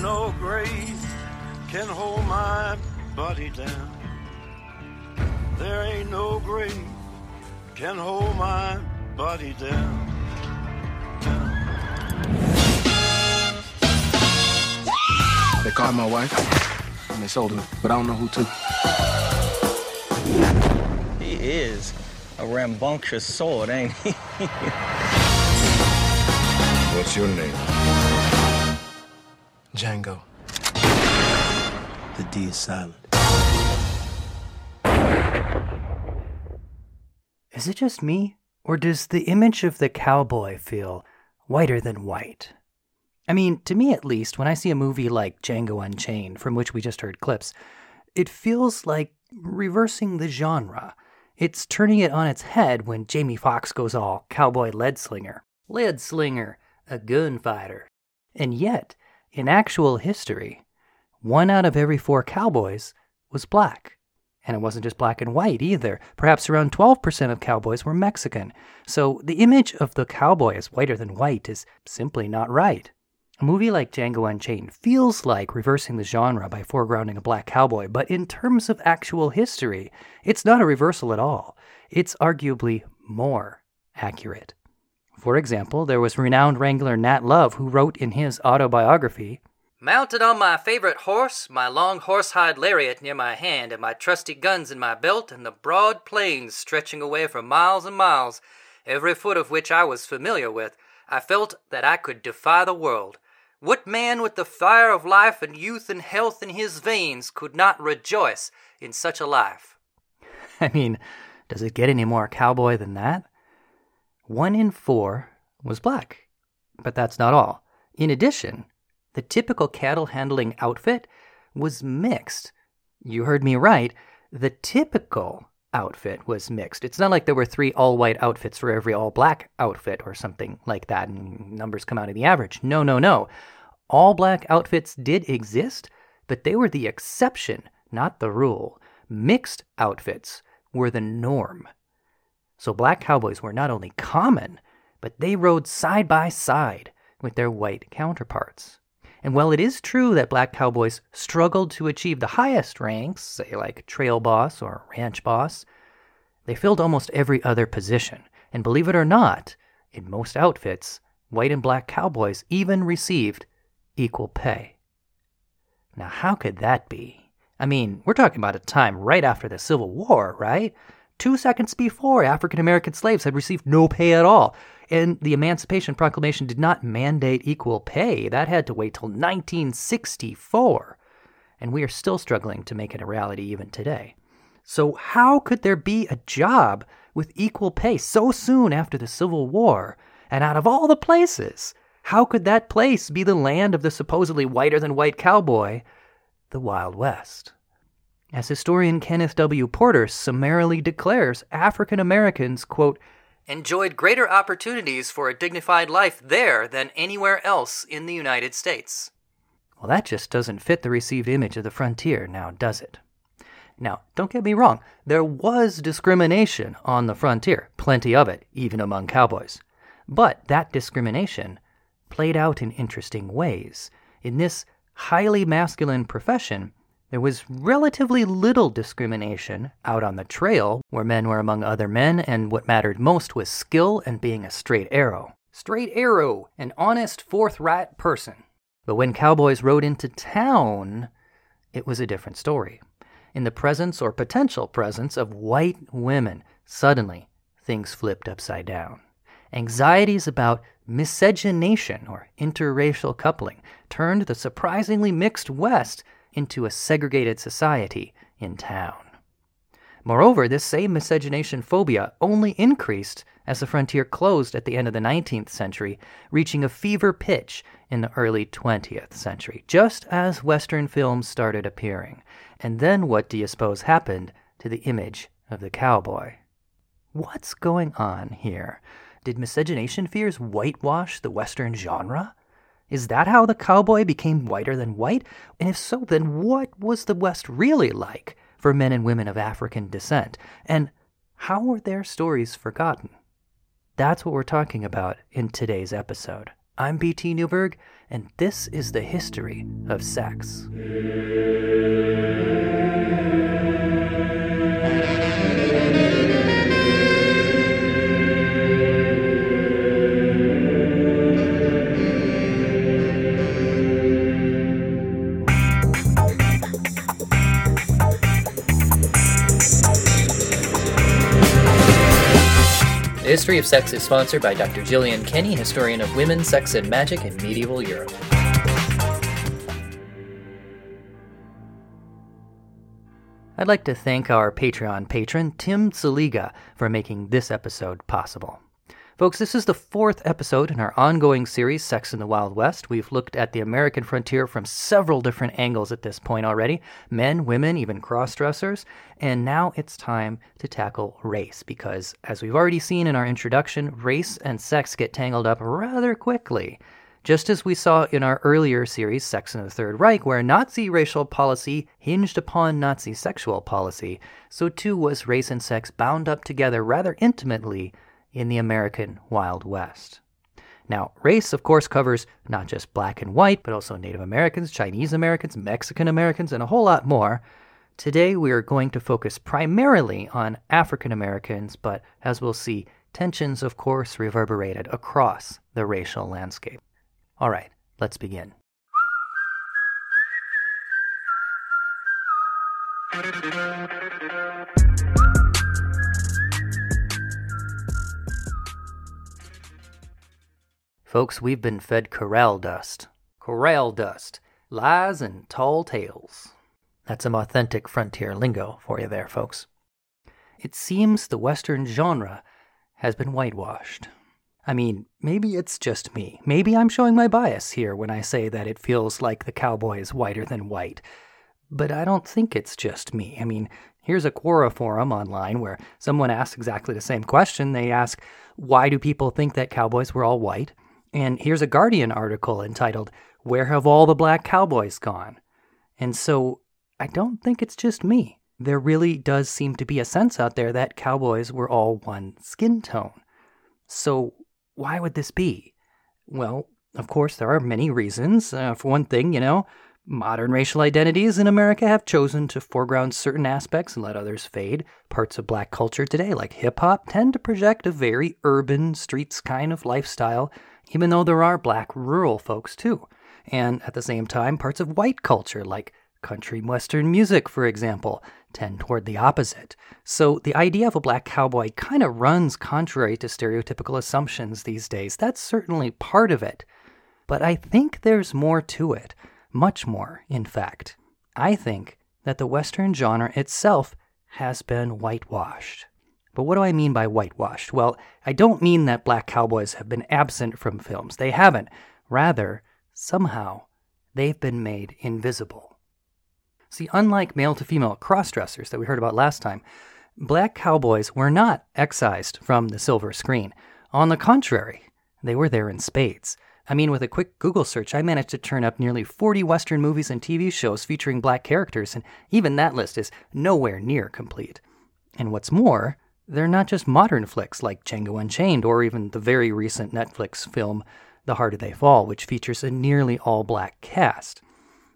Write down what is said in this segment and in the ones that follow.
ain't no grave can hold my body down. There ain't no grave can hold my body down. They caught my wife and they sold her, but I don't know who to. He is a rambunctious sword, ain't he? What's your name? Django. The D is silent. Is it just me, or does the image of the cowboy feel whiter than white? I mean, to me at least, when I see a movie like Django Unchained, from which we just heard clips, it feels like reversing the genre. It's turning it on its head when Jamie Foxx goes all cowboy lead slinger. Lead slinger, a gunfighter. And yet, in actual history, one out of every four cowboys was black. And it wasn't just black and white either. Perhaps around 12% of cowboys were Mexican. So the image of the cowboy as whiter than white is simply not right. A movie like Django Unchained feels like reversing the genre by foregrounding a black cowboy, but in terms of actual history, it's not a reversal at all. It's arguably more accurate. For example, there was renowned wrangler Nat Love who wrote in his autobiography Mounted on my favorite horse, my long horsehide lariat near my hand, and my trusty guns in my belt, and the broad plains stretching away for miles and miles, every foot of which I was familiar with, I felt that I could defy the world. What man with the fire of life and youth and health in his veins could not rejoice in such a life? I mean, does it get any more cowboy than that? One in four was black. But that's not all. In addition, the typical cattle handling outfit was mixed. You heard me right. The typical outfit was mixed. It's not like there were three all white outfits for every all black outfit or something like that, and numbers come out of the average. No, no, no. All black outfits did exist, but they were the exception, not the rule. Mixed outfits were the norm. So black cowboys were not only common, but they rode side by side with their white counterparts. And while it is true that black cowboys struggled to achieve the highest ranks, say like trail boss or ranch boss, they filled almost every other position. And believe it or not, in most outfits, white and black cowboys even received equal pay. Now, how could that be? I mean, we're talking about a time right after the Civil War, right? Two seconds before, African American slaves had received no pay at all. And the Emancipation Proclamation did not mandate equal pay. That had to wait till 1964. And we are still struggling to make it a reality even today. So, how could there be a job with equal pay so soon after the Civil War? And out of all the places, how could that place be the land of the supposedly whiter than white cowboy, the Wild West? As historian Kenneth W. Porter summarily declares, African Americans, quote, enjoyed greater opportunities for a dignified life there than anywhere else in the United States. Well, that just doesn't fit the received image of the frontier, now does it? Now, don't get me wrong, there was discrimination on the frontier, plenty of it, even among cowboys. But that discrimination played out in interesting ways. In this highly masculine profession, there was relatively little discrimination out on the trail, where men were among other men, and what mattered most was skill and being a straight arrow. Straight arrow, an honest, forthright person. But when cowboys rode into town, it was a different story. In the presence or potential presence of white women, suddenly things flipped upside down. Anxieties about miscegenation or interracial coupling turned the surprisingly mixed West into a segregated society in town. Moreover, this same miscegenation phobia only increased as the frontier closed at the end of the 19th century, reaching a fever pitch in the early 20th century, just as Western films started appearing. And then what do you suppose happened to the image of the cowboy? What's going on here? Did miscegenation fears whitewash the Western genre? Is that how the cowboy became whiter than white? And if so, then what was the West really like for men and women of African descent? And how were their stories forgotten? That's what we're talking about in today's episode I'm BT Newberg, and this is the history of sex. History of Sex is sponsored by Dr. Gillian Kenny, historian of women, sex, and magic in medieval Europe. I'd like to thank our Patreon patron, Tim Zaliga, for making this episode possible. Folks, this is the fourth episode in our ongoing series, Sex in the Wild West. We've looked at the American frontier from several different angles at this point already men, women, even cross dressers. And now it's time to tackle race, because as we've already seen in our introduction, race and sex get tangled up rather quickly. Just as we saw in our earlier series, Sex in the Third Reich, where Nazi racial policy hinged upon Nazi sexual policy, so too was race and sex bound up together rather intimately in the American Wild West. Now, race, of course, covers not just black and white, but also Native Americans, Chinese Americans, Mexican Americans, and a whole lot more. Today, we are going to focus primarily on African Americans, but as we'll see, tensions, of course, reverberated across the racial landscape. All right, let's begin. Folks, we've been fed corral dust. Corral dust. Lies and tall tales. That's some authentic frontier lingo for you there, folks. It seems the Western genre has been whitewashed. I mean, maybe it's just me. Maybe I'm showing my bias here when I say that it feels like the cowboy is whiter than white. But I don't think it's just me. I mean, here's a Quora forum online where someone asks exactly the same question. They ask, why do people think that cowboys were all white? And here's a Guardian article entitled, Where Have All the Black Cowboys Gone? And so I don't think it's just me. There really does seem to be a sense out there that cowboys were all one skin tone. So why would this be? Well, of course, there are many reasons. Uh, for one thing, you know, modern racial identities in America have chosen to foreground certain aspects and let others fade. Parts of black culture today, like hip hop, tend to project a very urban, streets kind of lifestyle, even though there are black rural folks too. And at the same time, parts of white culture, like country western music, for example, tend toward the opposite. So the idea of a black cowboy kind of runs contrary to stereotypical assumptions these days. That's certainly part of it. But I think there's more to it. Much more, in fact. I think that the Western genre itself has been whitewashed. But what do I mean by whitewashed? Well, I don't mean that black cowboys have been absent from films. They haven't. Rather, somehow, they've been made invisible. See, unlike male to female cross dressers that we heard about last time, black cowboys were not excised from the silver screen. On the contrary, they were there in spades. I mean, with a quick Google search, I managed to turn up nearly 40 Western movies and TV shows featuring black characters, and even that list is nowhere near complete. And what's more, they're not just modern flicks like Django Unchained or even the very recent Netflix film The Harder They Fall, which features a nearly all black cast.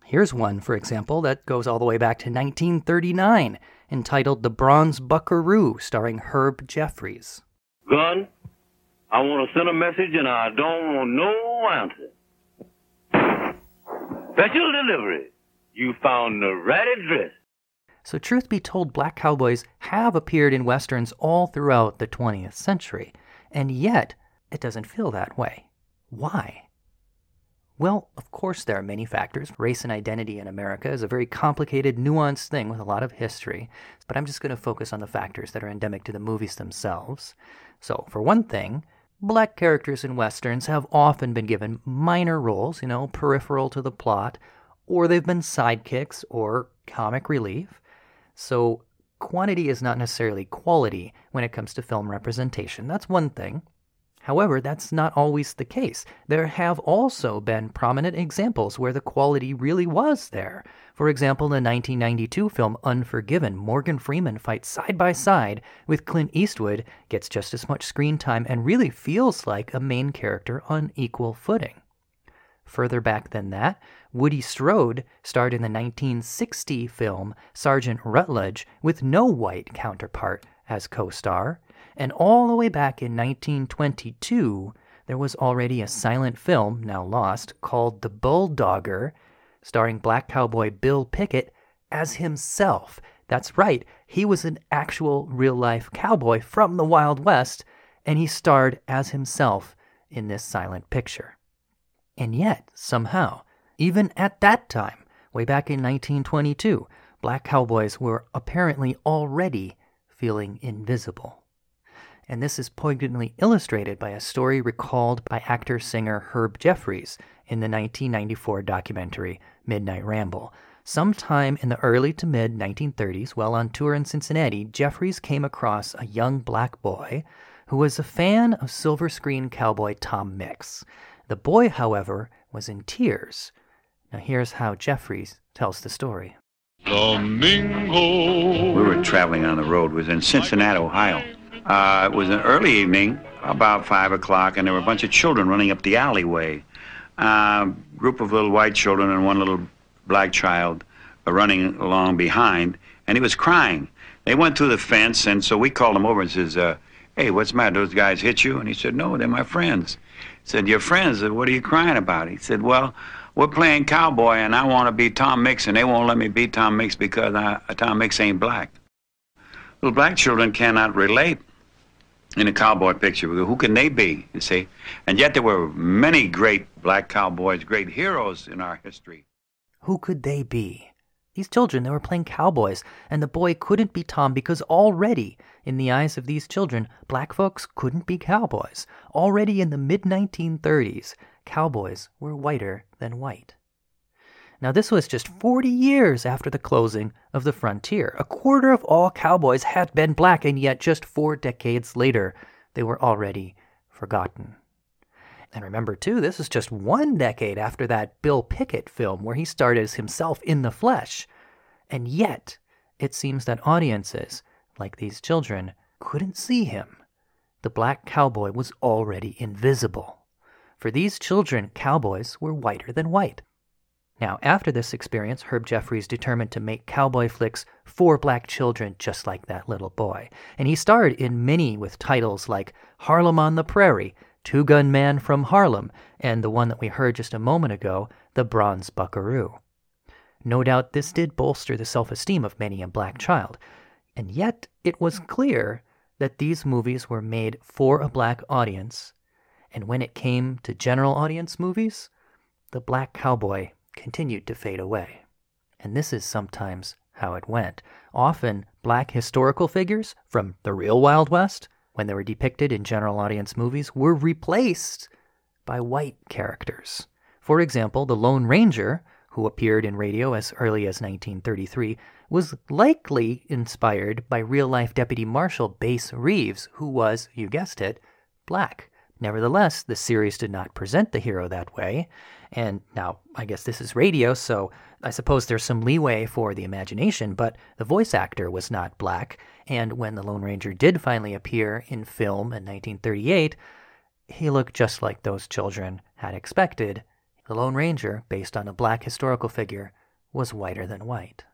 Here's one, for example, that goes all the way back to 1939, entitled The Bronze Buckaroo, starring Herb Jeffries. Gun, I want to send a message and I don't want no answer. Special delivery. You found the right address. So, truth be told, black cowboys have appeared in westerns all throughout the 20th century, and yet it doesn't feel that way. Why? Well, of course, there are many factors. Race and identity in America is a very complicated, nuanced thing with a lot of history, but I'm just going to focus on the factors that are endemic to the movies themselves. So, for one thing, black characters in westerns have often been given minor roles, you know, peripheral to the plot, or they've been sidekicks or comic relief. So, quantity is not necessarily quality when it comes to film representation. That's one thing. However, that's not always the case. There have also been prominent examples where the quality really was there. For example, the 1992 film Unforgiven, Morgan Freeman fights side by side with Clint Eastwood, gets just as much screen time, and really feels like a main character on equal footing. Further back than that, Woody Strode starred in the 1960 film Sergeant Rutledge with no white counterpart as co star. And all the way back in 1922, there was already a silent film, now lost, called The Bulldogger, starring black cowboy Bill Pickett as himself. That's right, he was an actual real life cowboy from the Wild West, and he starred as himself in this silent picture. And yet, somehow, even at that time, way back in 1922, black cowboys were apparently already feeling invisible and this is poignantly illustrated by a story recalled by actor singer Herb Jeffries in the 1994 documentary Midnight Ramble. Sometime in the early to mid 1930s, while on tour in Cincinnati, Jeffries came across a young black boy who was a fan of silver screen cowboy Tom Mix. The boy, however, was in tears. Now, here's how Jeffries tells the story. Domingo. We were traveling on the road. It was in Cincinnati, Ohio. Uh, it was an early evening, about 5 o'clock, and there were a bunch of children running up the alleyway. A uh, group of little white children and one little black child uh, running along behind, and he was crying. They went through the fence, and so we called him over and says, uh, hey, what's the matter? Those guys hit you? And he said, no, they're my friends. Said, your friends? Uh, what are you crying about? He said, well, we're playing cowboy, and I want to be Tom Mix, and they won't let me be Tom Mix because I, uh, Tom Mix ain't black. Little black children cannot relate in a cowboy picture. Who can they be, you see? And yet there were many great black cowboys, great heroes in our history. Who could they be? These children, they were playing cowboys, and the boy couldn't be Tom because already, in the eyes of these children, black folks couldn't be cowboys. Already in the mid 1930s, cowboys were whiter than white. Now, this was just 40 years after the closing of the frontier. A quarter of all cowboys had been black, and yet just four decades later, they were already forgotten. And remember, too, this is just one decade after that Bill Pickett film where he starred as himself in the flesh. And yet, it seems that audiences, like these children, couldn't see him. The black cowboy was already invisible. For these children, cowboys were whiter than white. Now, after this experience, Herb Jeffries determined to make cowboy flicks for black children just like that little boy. And he starred in many with titles like Harlem on the Prairie, Two Gun Man from Harlem, and the one that we heard just a moment ago, The Bronze Buckaroo. No doubt this did bolster the self esteem of many a black child. And yet, it was clear that these movies were made for a black audience. And when it came to general audience movies, the black cowboy continued to fade away. And this is sometimes how it went. Often, black historical figures from the real Wild West, when they were depicted in general audience movies, were replaced by white characters. For example, the Lone Ranger, who appeared in radio as early as 1933, was likely inspired by real life Deputy Marshal Bass Reeves, who was, you guessed it, black. Nevertheless, the series did not present the hero that way, and now, I guess this is radio, so I suppose there's some leeway for the imagination, but the voice actor was not black, and when the Lone Ranger did finally appear in film in 1938, he looked just like those children had expected. The Lone Ranger, based on a black historical figure, was whiter than white.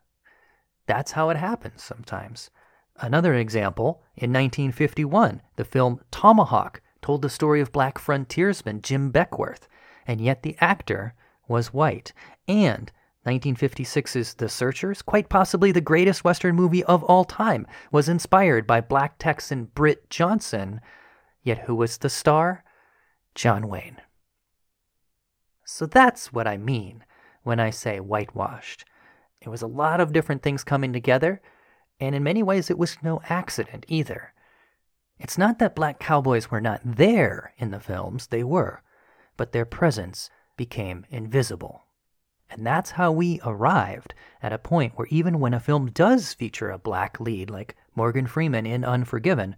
That's how it happens sometimes. Another example, in 1951, the film Tomahawk told the story of black frontiersman Jim Beckwourth, and yet the actor was white. And 1956's The Searchers, quite possibly the greatest Western movie of all time, was inspired by black Texan Britt Johnson. Yet who was the star? John Wayne. So that's what I mean when I say whitewashed. It was a lot of different things coming together, and in many ways it was no accident either. It's not that black cowboys were not there in the films, they were but their presence became invisible. And that's how we arrived at a point where even when a film does feature a black lead, like Morgan Freeman in Unforgiven,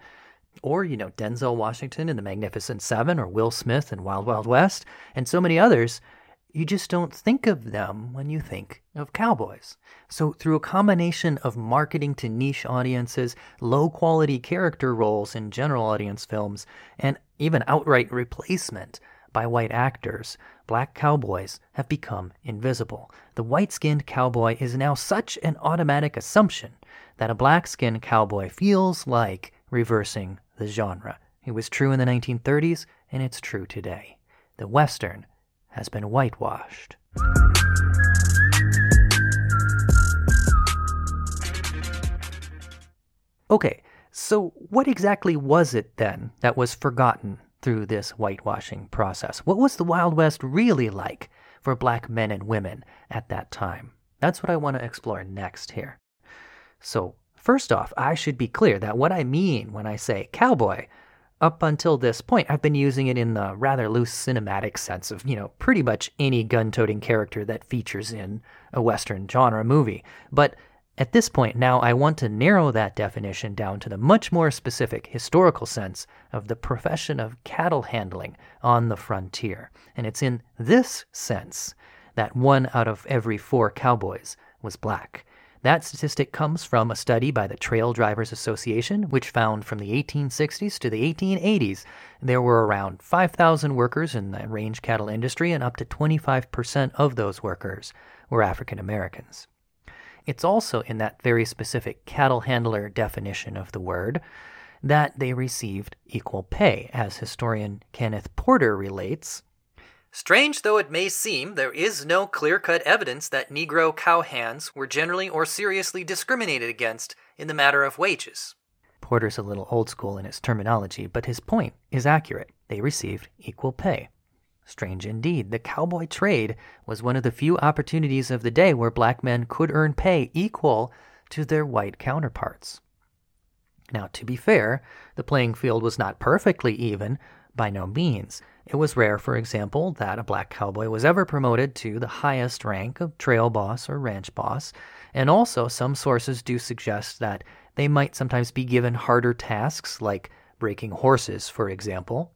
Or, you know, Denzel Washington in The Magnificent Seven, or Will Smith in Wild Wild West, and so many others, you just don't think of them when you think of cowboys. So, through a combination of marketing to niche audiences, low quality character roles in general audience films, and even outright replacement by white actors, black cowboys have become invisible. The white skinned cowboy is now such an automatic assumption that a black skinned cowboy feels like reversing the genre. It was true in the 1930s, and it's true today. The Western has been whitewashed. Okay, so what exactly was it then that was forgotten through this whitewashing process? What was the Wild West really like for black men and women at that time? That's what I want to explore next here. So, first off, I should be clear that what I mean when I say cowboy, up until this point, I've been using it in the rather loose cinematic sense of, you know, pretty much any gun toting character that features in a Western genre movie. But at this point, now I want to narrow that definition down to the much more specific historical sense of the profession of cattle handling on the frontier. And it's in this sense that one out of every four cowboys was black. That statistic comes from a study by the Trail Drivers Association, which found from the 1860s to the 1880s there were around 5,000 workers in the range cattle industry, and up to 25% of those workers were African Americans. It's also in that very specific cattle handler definition of the word that they received equal pay, as historian Kenneth Porter relates. Strange though it may seem, there is no clear cut evidence that Negro cowhands were generally or seriously discriminated against in the matter of wages. Porter's a little old school in his terminology, but his point is accurate. They received equal pay. Strange indeed, the cowboy trade was one of the few opportunities of the day where black men could earn pay equal to their white counterparts. Now, to be fair, the playing field was not perfectly even, by no means. It was rare, for example, that a black cowboy was ever promoted to the highest rank of trail boss or ranch boss, and also some sources do suggest that they might sometimes be given harder tasks like breaking horses, for example,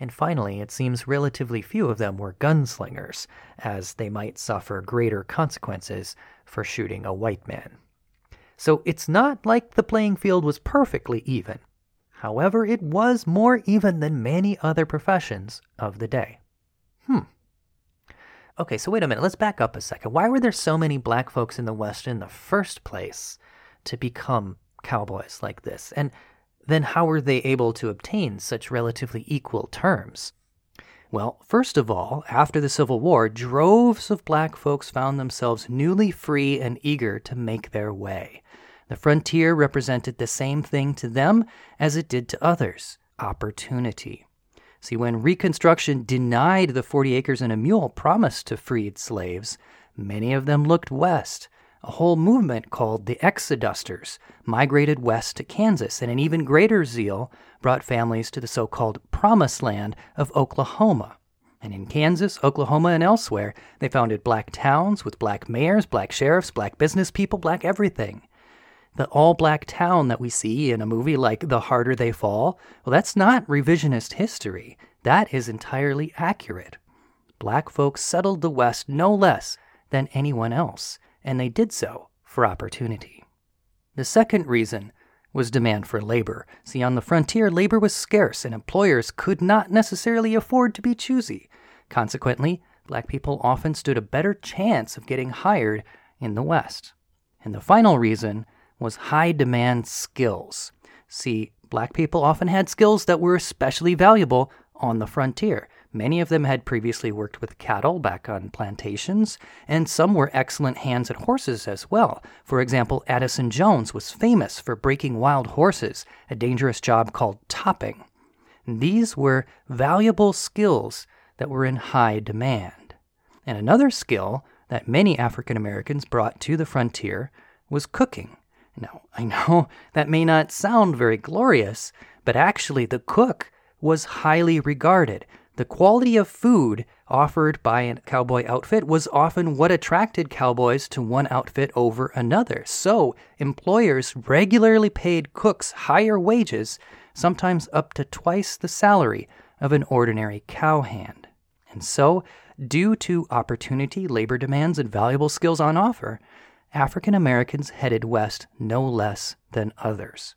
and finally, it seems relatively few of them were gunslingers, as they might suffer greater consequences for shooting a white man. So it's not like the playing field was perfectly even. However, it was more even than many other professions of the day. Hmm. Okay, so wait a minute, let's back up a second. Why were there so many black folks in the West in the first place to become cowboys like this? And then how were they able to obtain such relatively equal terms? Well, first of all, after the Civil War, droves of black folks found themselves newly free and eager to make their way. The frontier represented the same thing to them as it did to others opportunity. See, when Reconstruction denied the 40 acres and a mule promised to freed slaves, many of them looked west a whole movement called the Exodusters migrated west to Kansas, and an even greater zeal brought families to the so called Promised Land of Oklahoma. And in Kansas, Oklahoma, and elsewhere, they founded black towns with black mayors, black sheriffs, black business people, black everything. The all black town that we see in a movie like The Harder They Fall, well, that's not revisionist history. That is entirely accurate. Black folks settled the West no less than anyone else and they did so for opportunity. The second reason was demand for labor. See, on the frontier, labor was scarce, and employers could not necessarily afford to be choosy. Consequently, black people often stood a better chance of getting hired in the West. And the final reason was high demand skills. See, black people often had skills that were especially valuable on the frontier. Many of them had previously worked with cattle back on plantations, and some were excellent hands at horses as well. For example, Addison Jones was famous for breaking wild horses, a dangerous job called topping. These were valuable skills that were in high demand. And another skill that many African Americans brought to the frontier was cooking. Now, I know that may not sound very glorious, but actually the cook was highly regarded. The quality of food offered by a cowboy outfit was often what attracted cowboys to one outfit over another. So, employers regularly paid cooks higher wages sometimes up to twice the salary of an ordinary cowhand. And so, due to opportunity, labor demands, and valuable skills on offer, African Americans headed west no less than others.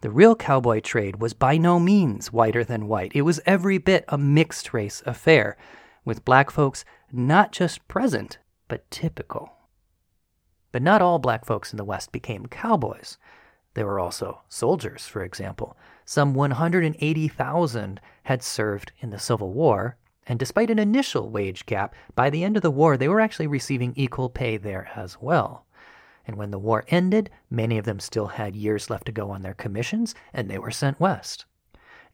The real cowboy trade was by no means whiter than white. It was every bit a mixed race affair, with black folks not just present, but typical. But not all black folks in the West became cowboys. There were also soldiers, for example. Some 180,000 had served in the Civil War, and despite an initial wage gap, by the end of the war they were actually receiving equal pay there as well. And when the war ended, many of them still had years left to go on their commissions, and they were sent west.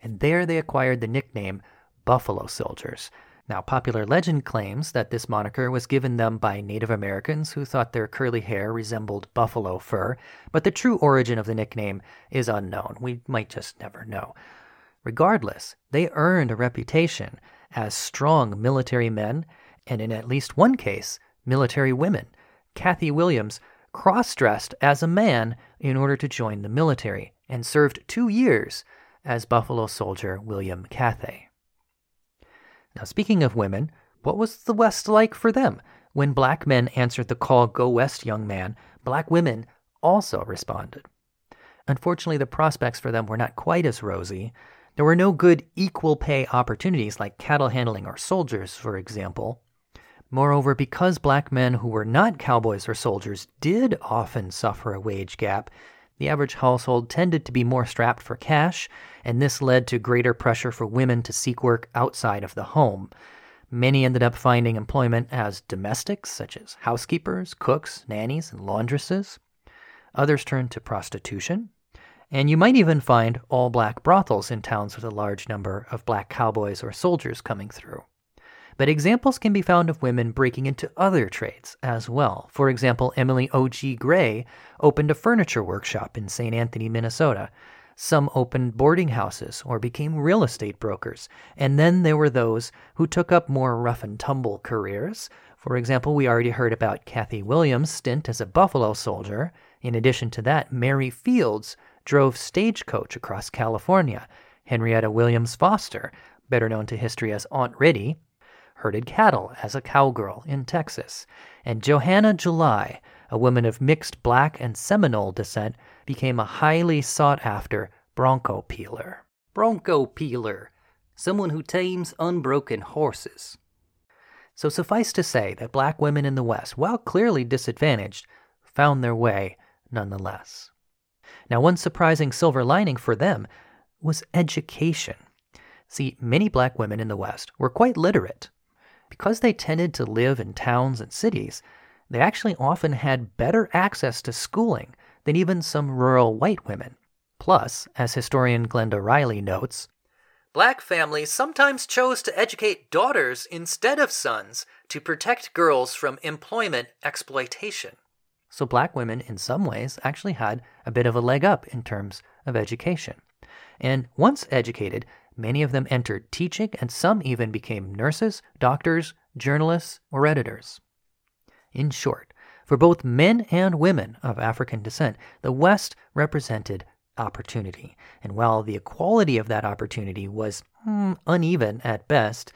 And there they acquired the nickname Buffalo Soldiers, now, popular legend claims that this moniker was given them by Native Americans who thought their curly hair resembled buffalo fur, but the true origin of the nickname is unknown. We might just never know. Regardless, they earned a reputation as strong military men, and in at least one case, military women. Cathay Williams cross dressed as a man in order to join the military and served two years as Buffalo soldier William Cathay. Now, speaking of women, what was the West like for them? When black men answered the call, Go West, young man, black women also responded. Unfortunately, the prospects for them were not quite as rosy. There were no good equal pay opportunities like cattle handling or soldiers, for example. Moreover, because black men who were not cowboys or soldiers did often suffer a wage gap, the average household tended to be more strapped for cash, and this led to greater pressure for women to seek work outside of the home. Many ended up finding employment as domestics, such as housekeepers, cooks, nannies, and laundresses. Others turned to prostitution. And you might even find all black brothels in towns with a large number of black cowboys or soldiers coming through. But examples can be found of women breaking into other trades as well. For example, Emily O.G. Grey opened a furniture workshop in St. Anthony, Minnesota. Some opened boarding houses or became real estate brokers. And then there were those who took up more rough and tumble careers. For example, we already heard about Cathay Williams' stint as a Buffalo soldier. In addition to that, Mary Fields drove stagecoach across California. Henrietta Williams Foster, better known to history as Aunt Rittie, herded cattle as a cowgirl in Texas, and Johanna July, a woman of mixed black and Seminole descent, became a highly sought after bronco peeler. Bronco peeler, someone who tames unbroken horses. So suffice to say that black women in the West, while clearly disadvantaged, found their way nonetheless. Now, one surprising silver lining for them was education. See, many black women in the West were quite literate, because they tended to live in towns and cities, they actually often had better access to schooling than even some rural white women. Plus, as historian Glenda Riley notes, Black families sometimes chose to educate daughters instead of sons to protect girls from employment exploitation. So, black women, in some ways, actually had a bit of a leg up in terms of education. And once educated, Many of them entered teaching, and some even became nurses, doctors, journalists, or editors. In short, for both men and women of African descent, the West represented opportunity. And while the equality of that opportunity was hmm, uneven at best,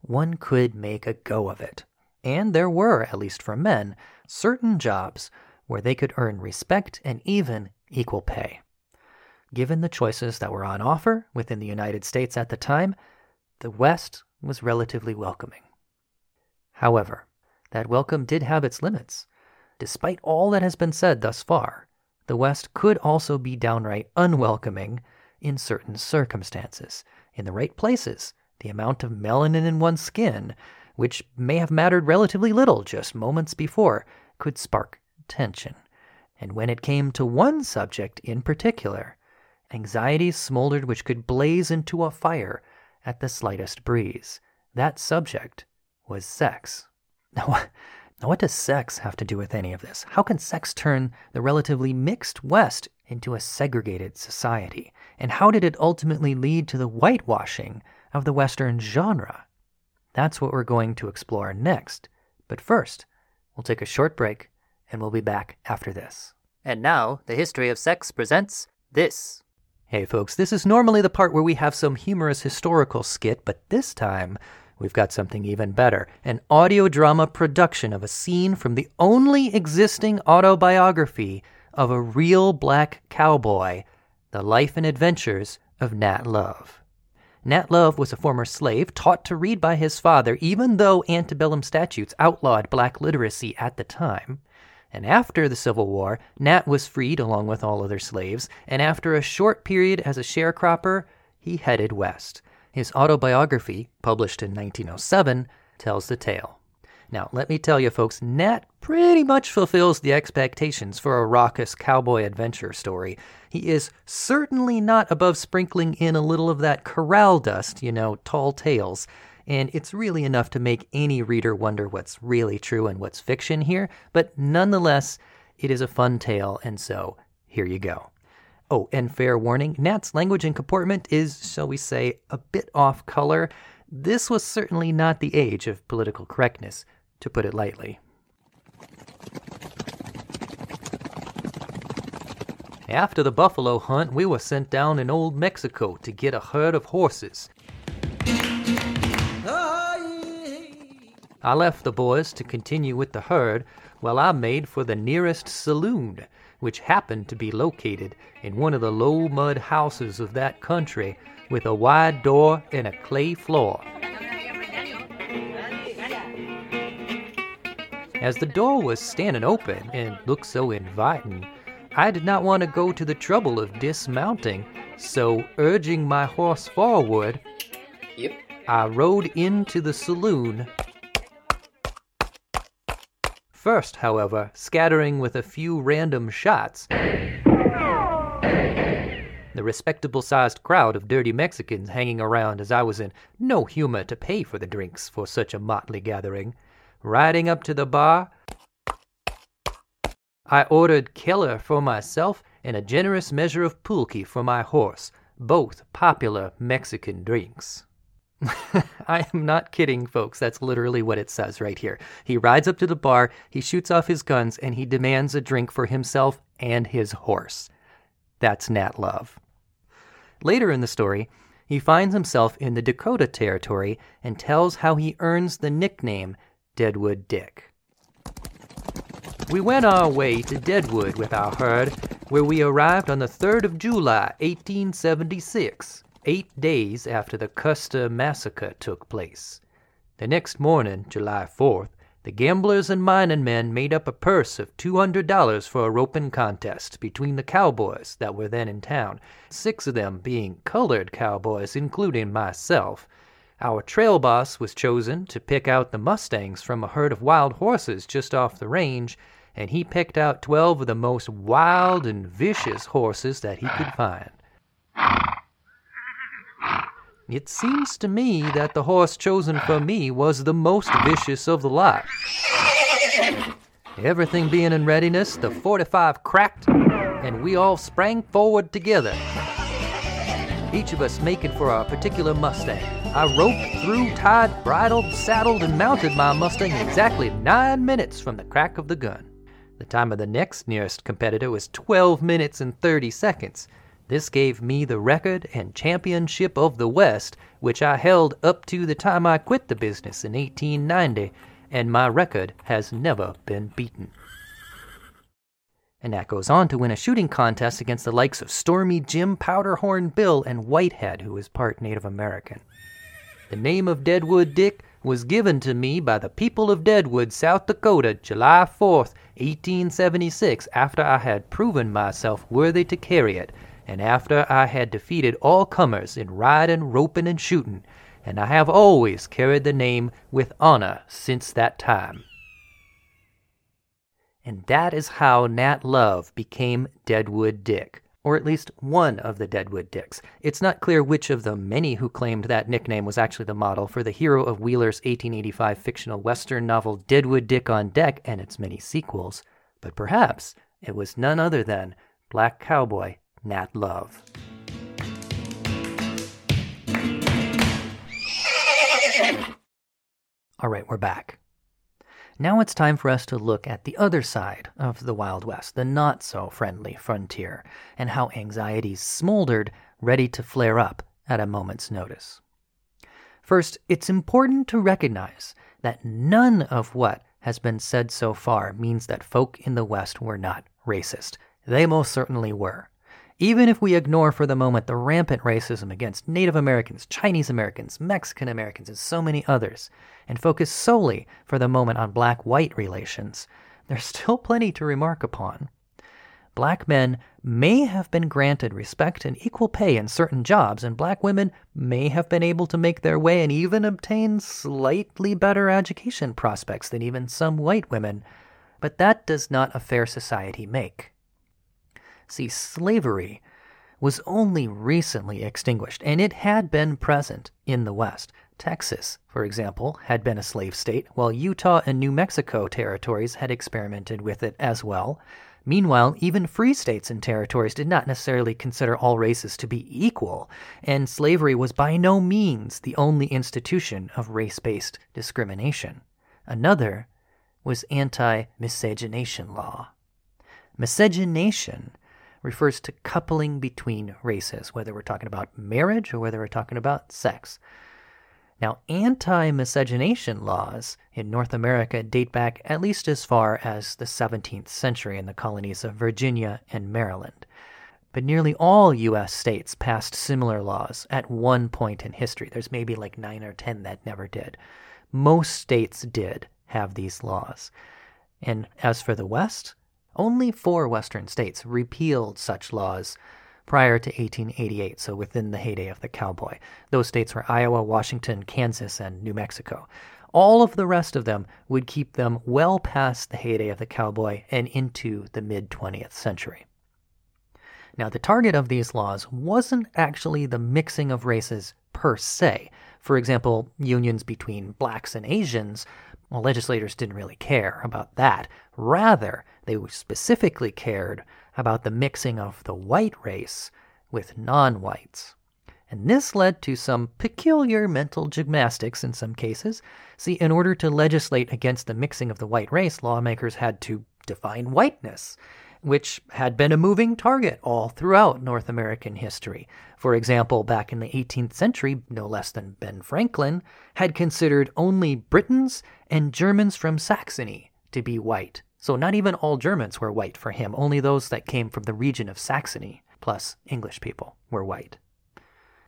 one could make a go of it. And there were, at least for men, certain jobs where they could earn respect and even equal pay. Given the choices that were on offer within the United States at the time, the West was relatively welcoming. However, that welcome did have its limits. Despite all that has been said thus far, the West could also be downright unwelcoming in certain circumstances. In the right places, the amount of melanin in one's skin, which may have mattered relatively little just moments before, could spark tension. And when it came to one subject in particular, Anxieties smoldered which could blaze into a fire at the slightest breeze. That subject was sex. Now, now, what does sex have to do with any of this? How can sex turn the relatively mixed West into a segregated society? And how did it ultimately lead to the whitewashing of the Western genre? That's what we're going to explore next. But first, we'll take a short break and we'll be back after this. And now, the History of Sex presents this Hey, folks, this is normally the part where we have some humorous historical skit, but this time we've got something even better an audio drama production of a scene from the only existing autobiography of a real black cowboy The Life and Adventures of Nat Love. Nat Love was a former slave taught to read by his father, even though antebellum statutes outlawed black literacy at the time. And after the Civil War, Nat was freed along with all other slaves, and after a short period as a sharecropper, he headed west. His autobiography, published in 1907, tells the tale. Now, let me tell you, folks, Nat pretty much fulfills the expectations for a raucous cowboy adventure story. He is certainly not above sprinkling in a little of that corral dust, you know, tall tales. And it's really enough to make any reader wonder what's really true and what's fiction here, but nonetheless, it is a fun tale, and so here you go. Oh, and fair warning Nat's language and comportment is, shall we say, a bit off color. This was certainly not the age of political correctness, to put it lightly. After the buffalo hunt, we were sent down in Old Mexico to get a herd of horses. I left the boys to continue with the herd while I made for the nearest saloon, which happened to be located in one of the low mud houses of that country with a wide door and a clay floor. As the door was standing open and looked so inviting, I did not want to go to the trouble of dismounting, so urging my horse forward, Yep. I rode into the saloon. First, however, scattering with a few random shots. The respectable sized crowd of dirty Mexicans hanging around as I was in no humor to pay for the drinks for such a motley gathering. Riding up to the bar, I ordered Keller for myself and a generous measure of pulque for my horse, both popular Mexican drinks. I am not kidding, folks. That's literally what it says right here. He rides up to the bar, he shoots off his guns, and he demands a drink for himself and his horse. That's Nat Love. Later in the story, he finds himself in the Dakota Territory and tells how he earns the nickname Deadwood Dick. We went our way to Deadwood with our herd, where we arrived on the 3rd of July, 1876, eight days after the Custer Massacre took place. The next morning, July 4th, the gamblers and mining men made up a purse of $200 for a roping contest between the cowboys that were then in town, six of them being colored cowboys, including myself. Our trail boss was chosen to pick out the mustangs from a herd of wild horses just off the range, and he picked out 12 of the most wild and vicious horses that he could find. It seems to me that the horse chosen for me was the most vicious of the lot. Everything being in readiness, the 45 cracked, and we all sprang forward together. Each of us making for our particular Mustang. I roped through, tied, bridled, saddled, and mounted my Mustang exactly nine minutes from the crack of the gun. The time of the next nearest competitor was 12 minutes and 30 seconds. This gave me the record and championship of the West, which I held up to the time I quit the business in 1890, and my record has never been beaten. And that goes on to win a shooting contest against the likes of Stormy Jim, Powderhorn Bill, and Whitehead, who is part Native American. The name of Deadwood Dick was given to me by the people of Deadwood, South Dakota, July 4th, 1876, after I had proven myself worthy to carry it, and after I had defeated all comers in riding, roping, and shooting, and I have always carried the name with honor since that time. And that is how Nat Love became Deadwood Dick, or at least one of the Deadwood Dicks. It's not clear which of the many who claimed that nickname was actually the model for the hero of Wheeler's 1885 fictional Western novel Deadwood Dick on Deck and its many sequels, but perhaps it was none other than Black Cowboy Nat Love. All right, we're back. Now it's time for us to look at the other side of the Wild West, the not so friendly frontier, and how anxieties smoldered, ready to flare up at a moment's notice. First, it's important to recognize that none of what has been said so far means that folk in the West were not racist. They most certainly were. Even if we ignore for the moment the rampant racism against Native Americans, Chinese Americans, Mexican Americans, and so many others, and focus solely for the moment on black white relations, there's still plenty to remark upon. Black men may have been granted respect and equal pay in certain jobs, and black women may have been able to make their way and even obtain slightly better education prospects than even some white women. But that does not a fair society make. See, slavery was only recently extinguished, and it had been present in the West. Texas, for example, had been a slave state, while Utah and New Mexico territories had experimented with it as well. Meanwhile, even free states and territories did not necessarily consider all races to be equal, and slavery was by no means the only institution of race based discrimination. Another was anti miscegenation law. Miscegenation refers to coupling between races, whether we're talking about marriage or whether we're talking about sex. Now, anti miscegenation laws in North America date back at least as far as the 17th century in the colonies of Virginia and Maryland. But nearly all U.S. states passed similar laws at one point in history. There's maybe like nine or ten that never did. Most states did have these laws. And as for the West, only four Western states repealed such laws prior to 1888, so within the heyday of the cowboy. Those states were Iowa, Washington, Kansas, and New Mexico. All of the rest of them would keep them well past the heyday of the cowboy and into the mid 20th century. Now, the target of these laws wasn't actually the mixing of races per se. For example, unions between blacks and Asians, well, legislators didn't really care about that. Rather, they specifically cared about the mixing of the white race with non whites. And this led to some peculiar mental gymnastics in some cases. See, in order to legislate against the mixing of the white race, lawmakers had to define whiteness, which had been a moving target all throughout North American history. For example, back in the 18th century, no less than Ben Franklin had considered only Britons and Germans from Saxony to be white. So not even all Germans were white for him, only those that came from the region of Saxony, plus English people, were white.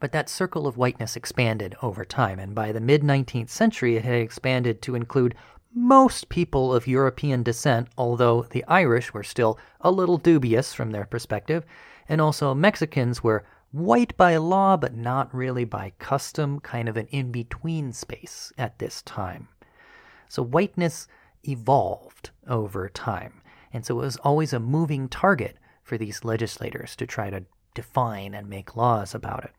But that circle of whiteness expanded over time, and by the mid 19th century it had expanded to include most people of European descent, although the Irish were still a little dubious from their perspective, and also Mexicans were white by law but not really by custom, kind of an in between space at this time. So whiteness evolved over time. And so it was always a moving target for these legislators to try to define and make laws about it.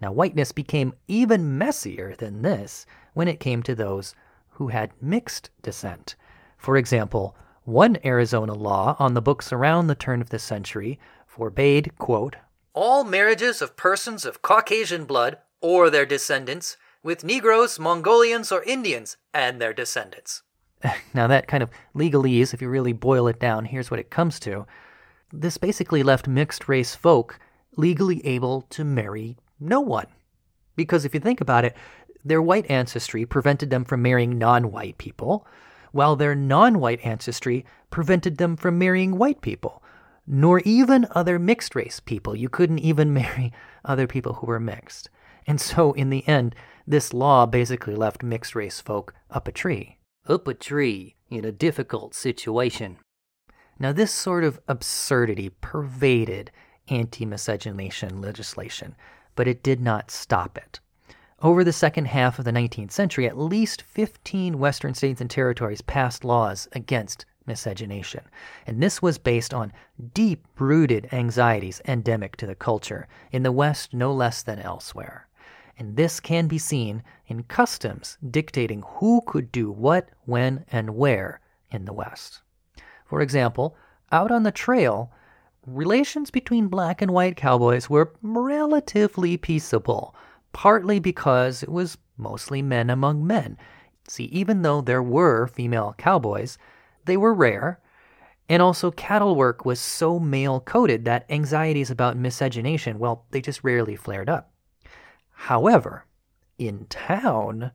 Now, whiteness became even messier than this when it came to those who had mixed descent. For example, one Arizona law on the books around the turn of the century forbade, quote, all marriages of persons of Caucasian blood or their descendants with Negroes, Mongolians, or Indians and their descendants. Now, that kind of legalese, if you really boil it down, here's what it comes to. This basically left mixed race folk legally able to marry no one. Because if you think about it, their white ancestry prevented them from marrying non white people, while their non white ancestry prevented them from marrying white people, nor even other mixed race people. You couldn't even marry other people who were mixed. And so, in the end, this law basically left mixed race folk up a tree up a tree in a difficult situation. Now, this sort of absurdity pervaded anti miscegenation legislation, but it did not stop it. Over the second half of the 19th century, at least 15 Western states and territories passed laws against miscegenation, and this was based on deep rooted anxieties endemic to the culture, in the West no less than elsewhere and this can be seen in customs dictating who could do what, when, and where in the West. For example, out on the trail, relations between black and white cowboys were relatively peaceable, partly because it was mostly men among men. See, even though there were female cowboys, they were rare, and also cattle work was so male coded that anxieties about miscegenation, well, they just rarely flared up. However, in town,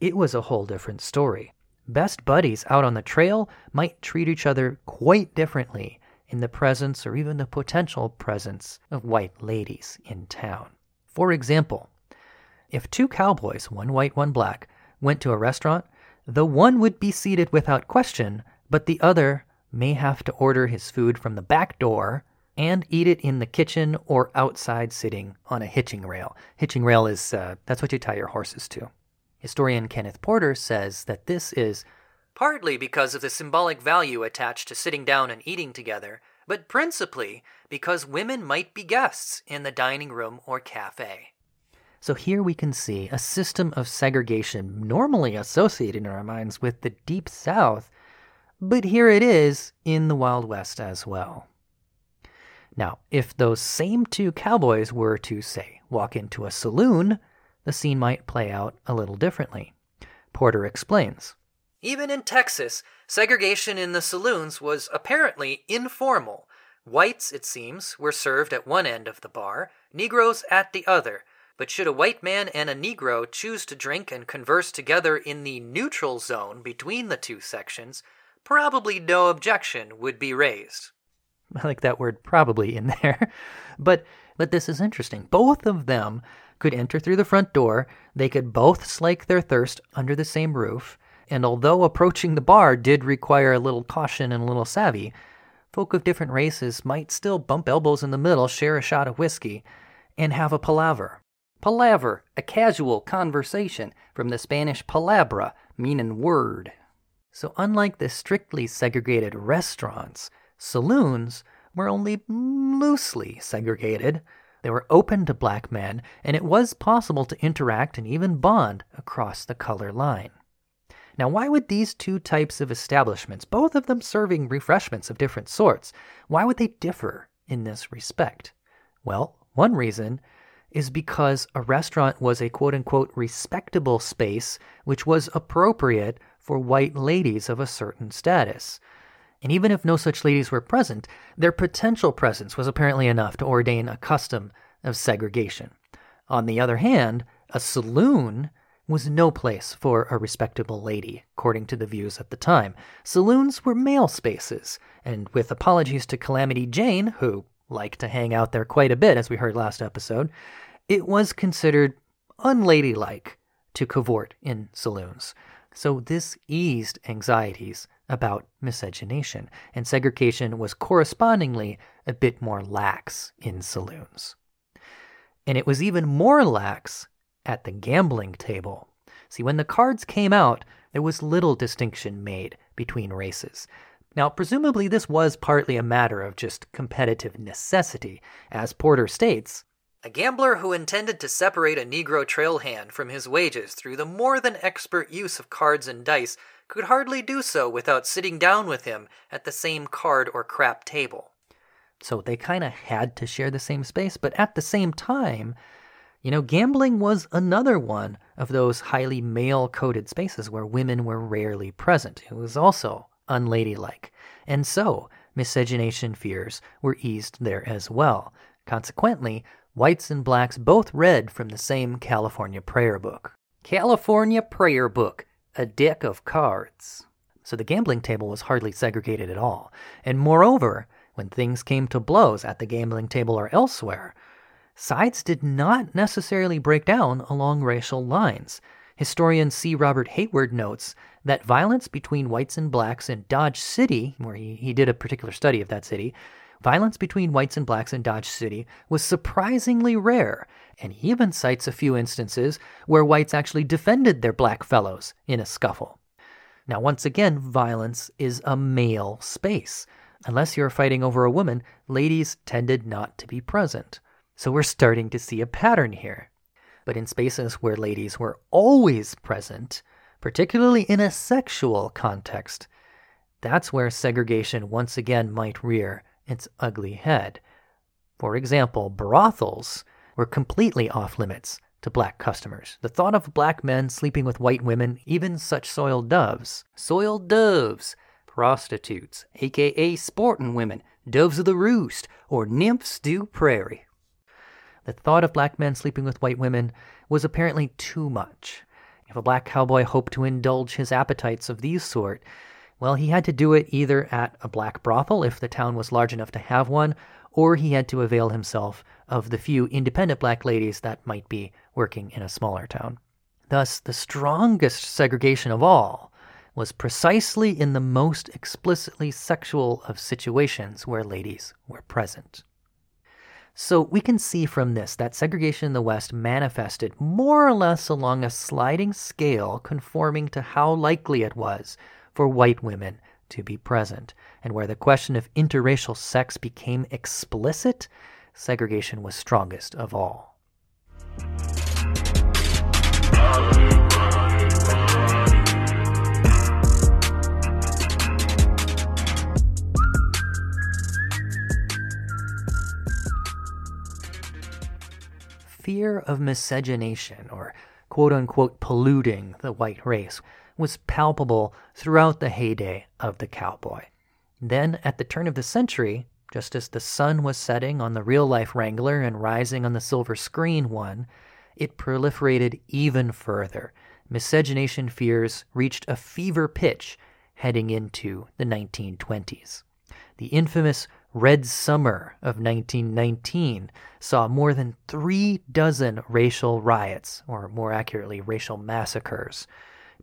it was a whole different story. Best buddies out on the trail might treat each other quite differently in the presence or even the potential presence of white ladies in town. For example, if two cowboys, one white, one black, went to a restaurant, the one would be seated without question, but the other may have to order his food from the back door and eat it in the kitchen or outside sitting on a hitching rail. Hitching rail is uh, that's what you tie your horses to. Historian Kenneth Porter says that this is partly because of the symbolic value attached to sitting down and eating together, but principally because women might be guests in the dining room or cafe. So here we can see a system of segregation normally associated in our minds with the Deep South, but here it is in the Wild West as well. Now, if those same two cowboys were to, say, walk into a saloon, the scene might play out a little differently. Porter explains. Even in Texas, segregation in the saloons was apparently informal. Whites, it seems, were served at one end of the bar, Negroes at the other. But should a white man and a Negro choose to drink and converse together in the neutral zone between the two sections, probably no objection would be raised. I like that word probably in there. but but this is interesting. Both of them could enter through the front door. They could both slake their thirst under the same roof. And although approaching the bar did require a little caution and a little savvy, folk of different races might still bump elbows in the middle, share a shot of whiskey, and have a palaver. Palaver, a casual conversation from the Spanish palabra, meaning word. So, unlike the strictly segregated restaurants, Saloons were only loosely segregated. They were open to black men, and it was possible to interact and even bond across the color line. Now, why would these two types of establishments, both of them serving refreshments of different sorts, why would they differ in this respect? Well, one reason is because a restaurant was a quote unquote respectable space which was appropriate for white ladies of a certain status. And even if no such ladies were present, their potential presence was apparently enough to ordain a custom of segregation. On the other hand, a saloon was no place for a respectable lady, according to the views at the time. Saloons were male spaces, and with apologies to Calamity Jane, who liked to hang out there quite a bit, as we heard last episode, it was considered unladylike to cavort in saloons. So this eased anxieties about miscegenation, and segregation was correspondingly a bit more lax in saloons. And it was even more lax at the gambling table. See, when the cards came out, there was little distinction made between races. Now, presumably, this was partly a matter of just competitive necessity. As Porter states, a gambler who intended to separate a Negro trail hand from his wages through the more than expert use of cards and dice could hardly do so without sitting down with him at the same card or crap table. So they kind of had to share the same space, but at the same time, you know, gambling was another one of those highly male coded spaces where women were rarely present. It was also unladylike. And so, miscegenation fears were eased there as well. Consequently, whites and blacks both read from the same California prayer book. California prayer book a deck of cards. So the gambling table was hardly segregated at all. And moreover, when things came to blows at the gambling table or elsewhere, sides did not necessarily break down along racial lines. Historian C. Robert Haywood notes that violence between whites and blacks in Dodge City, where he, he did a particular study of that city, violence between whites and blacks in Dodge City was surprisingly rare, and he even cites a few instances where whites actually defended their black fellows in a scuffle. Now, once again, violence is a male space. Unless you're fighting over a woman, ladies tended not to be present. So we're starting to see a pattern here. But in spaces where ladies were always present, particularly in a sexual context, that's where segregation once again might rear its ugly head. For example, brothels were completely off limits to black customers. The thought of black men sleeping with white women, even such soiled doves. Soiled doves! Prostitutes, aka sportin' women, doves of the roost, or nymphs du prairie. The thought of black men sleeping with white women was apparently too much. If a black cowboy hoped to indulge his appetites of these sort, well, he had to do it either at a black brothel if the town was large enough to have one, or he had to avail himself of the few independent black ladies that might be working in a smaller town. Thus, the strongest segregation of all was precisely in the most explicitly sexual of situations where ladies were present. So we can see from this that segregation in the West manifested more or less along a sliding scale conforming to how likely it was for white women to be present. And where the question of interracial sex became explicit, segregation was strongest of all. Fear of miscegenation, or quote unquote polluting the white race, was palpable throughout the heyday of the cowboy. Then, at the turn of the century, just as the sun was setting on the real life Wrangler and rising on the silver screen one, it proliferated even further. Miscegenation fears reached a fever pitch heading into the 1920s. The infamous Red Summer of 1919 saw more than three dozen racial riots, or more accurately, racial massacres.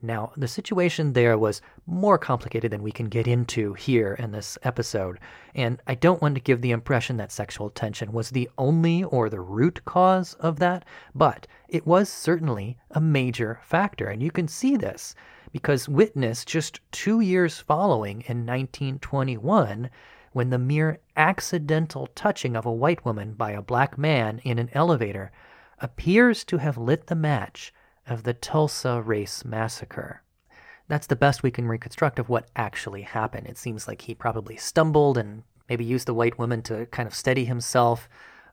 Now, the situation there was more complicated than we can get into here in this episode, and I don't want to give the impression that sexual tension was the only or the root cause of that, but it was certainly a major factor, and you can see this because witness just two years following in 1921 when the mere accidental touching of a white woman by a black man in an elevator appears to have lit the match of the Tulsa Race Massacre. That's the best we can reconstruct of what actually happened. It seems like he probably stumbled and maybe used the white woman to kind of steady himself.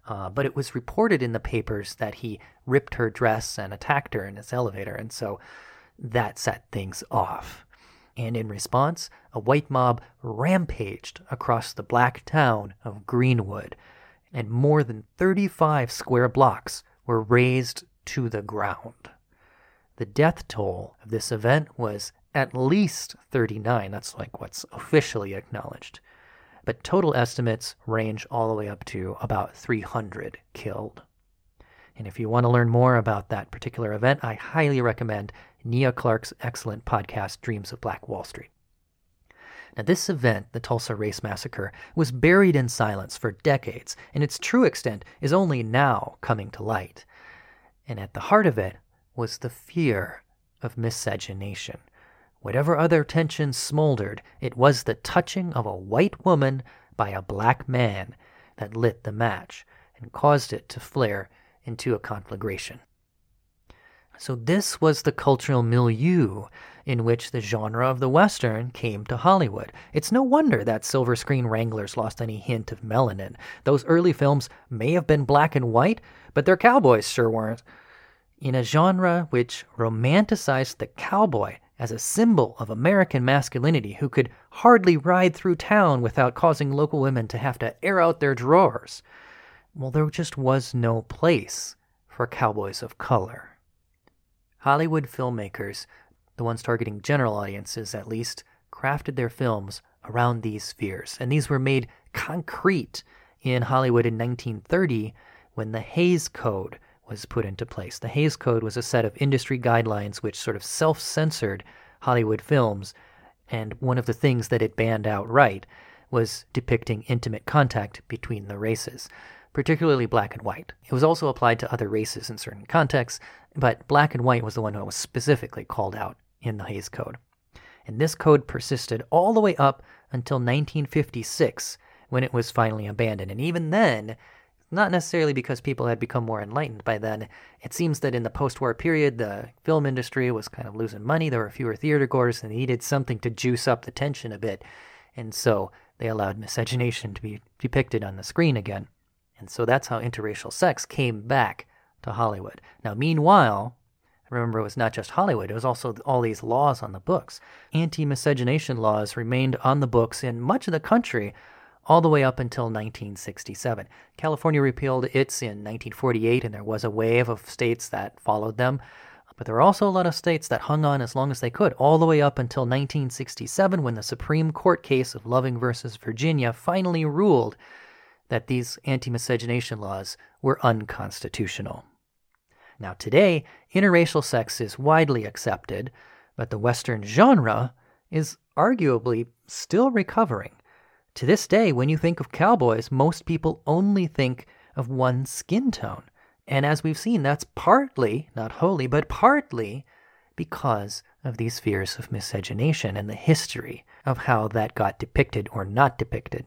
Uh, but it was reported in the papers that he ripped her dress and attacked her in his elevator, and so that set things off. And in response, a white mob rampaged across the black town of Greenwood, and more than 35 square blocks were razed to the ground. The death toll of this event was at least 39. That's like what's officially acknowledged. But total estimates range all the way up to about 300 killed. And if you want to learn more about that particular event, I highly recommend Nia Clark's excellent podcast, Dreams of Black Wall Street. Now, this event, the Tulsa Race Massacre, was buried in silence for decades, and its true extent is only now coming to light. And at the heart of it was the fear of miscegenation. Whatever other tensions smoldered, it was the touching of a white woman by a black man that lit the match and caused it to flare into a conflagration. So, this was the cultural milieu in which the genre of the Western came to Hollywood. It's no wonder that silver screen Wranglers lost any hint of melanin. Those early films may have been black and white, but their cowboys sure weren't in a genre which romanticized the cowboy as a symbol of American masculinity who could hardly ride through town without causing local women to have to air out their drawers. Well, there just was no place for cowboys of color. Hollywood filmmakers, the ones targeting general audiences at least, crafted their films around these fears, and these were made concrete in Hollywood in 1930 when the Hays Code was put into place. The Hays Code was a set of industry guidelines which sort of self censored Hollywood films, and one of the things that it banned outright was depicting intimate contact between the races, particularly black and white. It was also applied to other races in certain contexts, but black and white was the one that was specifically called out in the Hays Code. And this code persisted all the way up until 1956 when it was finally abandoned. And even then, not necessarily because people had become more enlightened by then. It seems that in the post war period, the film industry was kind of losing money. There were fewer theater goers and needed something to juice up the tension a bit. And so they allowed miscegenation to be depicted on the screen again. And so that's how interracial sex came back to Hollywood. Now, meanwhile, remember it was not just Hollywood, it was also all these laws on the books. Anti miscegenation laws remained on the books in much of the country all the way up until 1967. California repealed its in 1948, and there was a wave of states that followed them. But there were also a lot of states that hung on as long as they could, all the way up until 1967, when the Supreme Court case of Loving versus Virginia finally ruled that these anti miscegenation laws were unconstitutional. Now, today, interracial sex is widely accepted, but the Western genre is arguably still recovering. To this day, when you think of cowboys, most people only think of one skin tone. And as we've seen, that's partly, not wholly, but partly because of these fears of miscegenation and the history of how that got depicted or not depicted.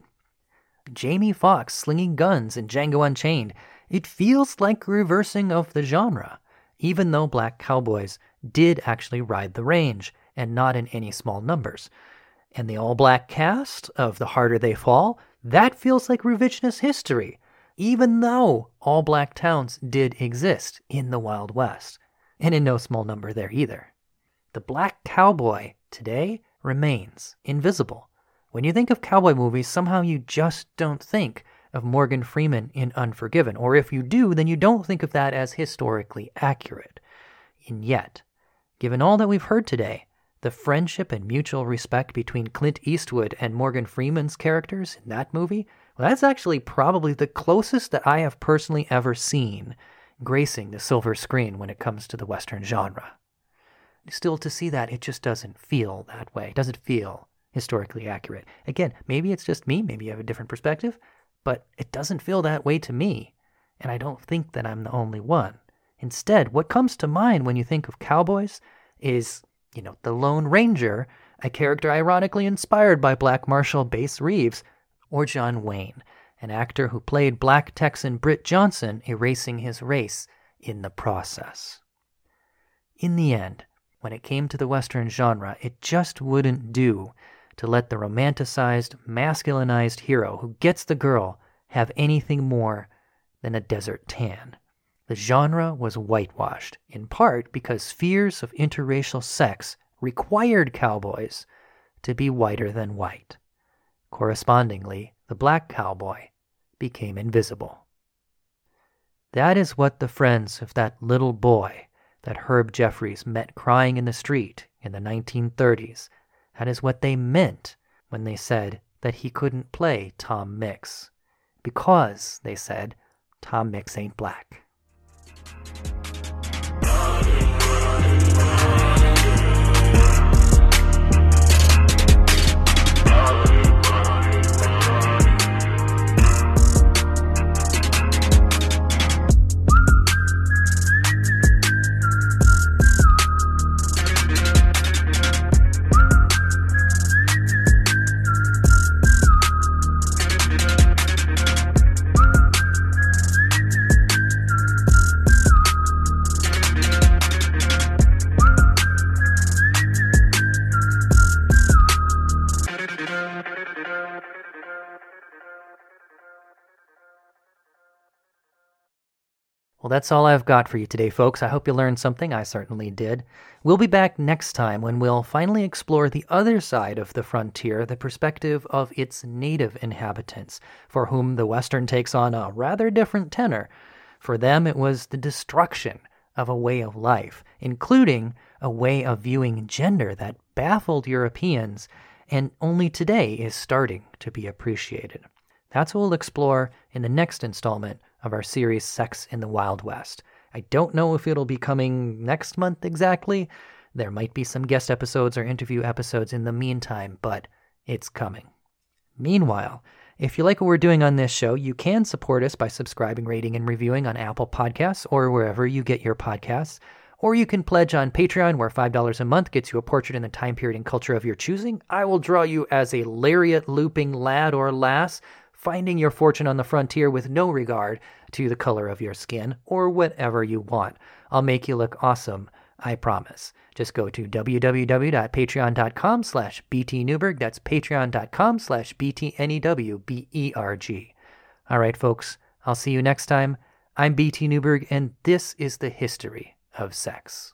Jamie Foxx slinging guns in Django Unchained, it feels like a reversing of the genre, even though black cowboys did actually ride the range, and not in any small numbers. And the all black cast of The Harder They Fall, that feels like revisionist history, even though all black towns did exist in the Wild West, and in no small number there either. The black cowboy today remains invisible. When you think of cowboy movies, somehow you just don't think of Morgan Freeman in Unforgiven, or if you do, then you don't think of that as historically accurate. And yet, given all that we've heard today, the friendship and mutual respect between Clint Eastwood and Morgan Freeman's characters in that movie, well, that's actually probably the closest that I have personally ever seen gracing the silver screen when it comes to the Western genre. Still, to see that, it just doesn't feel that way. It doesn't feel historically accurate. Again, maybe it's just me, maybe you have a different perspective, but it doesn't feel that way to me. And I don't think that I'm the only one. Instead, what comes to mind when you think of cowboys is you know, the Lone Ranger, a character ironically inspired by Black Marshal Bass Reeves, or John Wayne, an actor who played Black Texan Britt Johnson, erasing his race in the process. In the end, when it came to the Western genre, it just wouldn't do to let the romanticized, masculinized hero who gets the girl have anything more than a desert tan. The genre was whitewashed, in part because fears of interracial sex required cowboys to be whiter than white. Correspondingly, the black cowboy became invisible. That is what the friends of that little boy that Herb Jeffries met crying in the street in the 1930s, that is what they meant when they said that he couldn't play Tom Mix. Because, they said, Tom Mix ain't black. Thank you. Well, that's all I've got for you today, folks. I hope you learned something. I certainly did. We'll be back next time when we'll finally explore the other side of the frontier, the perspective of its native inhabitants, for whom the Western takes on a rather different tenor. For them, it was the destruction of a way of life, including a way of viewing gender that baffled Europeans and only today is starting to be appreciated. That's what we'll explore in the next installment of our series Sex in the Wild West. I don't know if it'll be coming next month exactly. There might be some guest episodes or interview episodes in the meantime, but it's coming. Meanwhile, if you like what we're doing on this show, you can support us by subscribing, rating, and reviewing on Apple Podcasts or wherever you get your podcasts. Or you can pledge on Patreon, where $5 a month gets you a portrait in the time period and culture of your choosing. I will draw you as a lariat looping lad or lass finding your fortune on the frontier with no regard to the color of your skin or whatever you want. I'll make you look awesome, I promise. Just go to www.patreon.com slash btnewberg. That's patreon.com slash btnewberg. All right, folks, I'll see you next time. I'm BT Newberg, and this is the history of sex.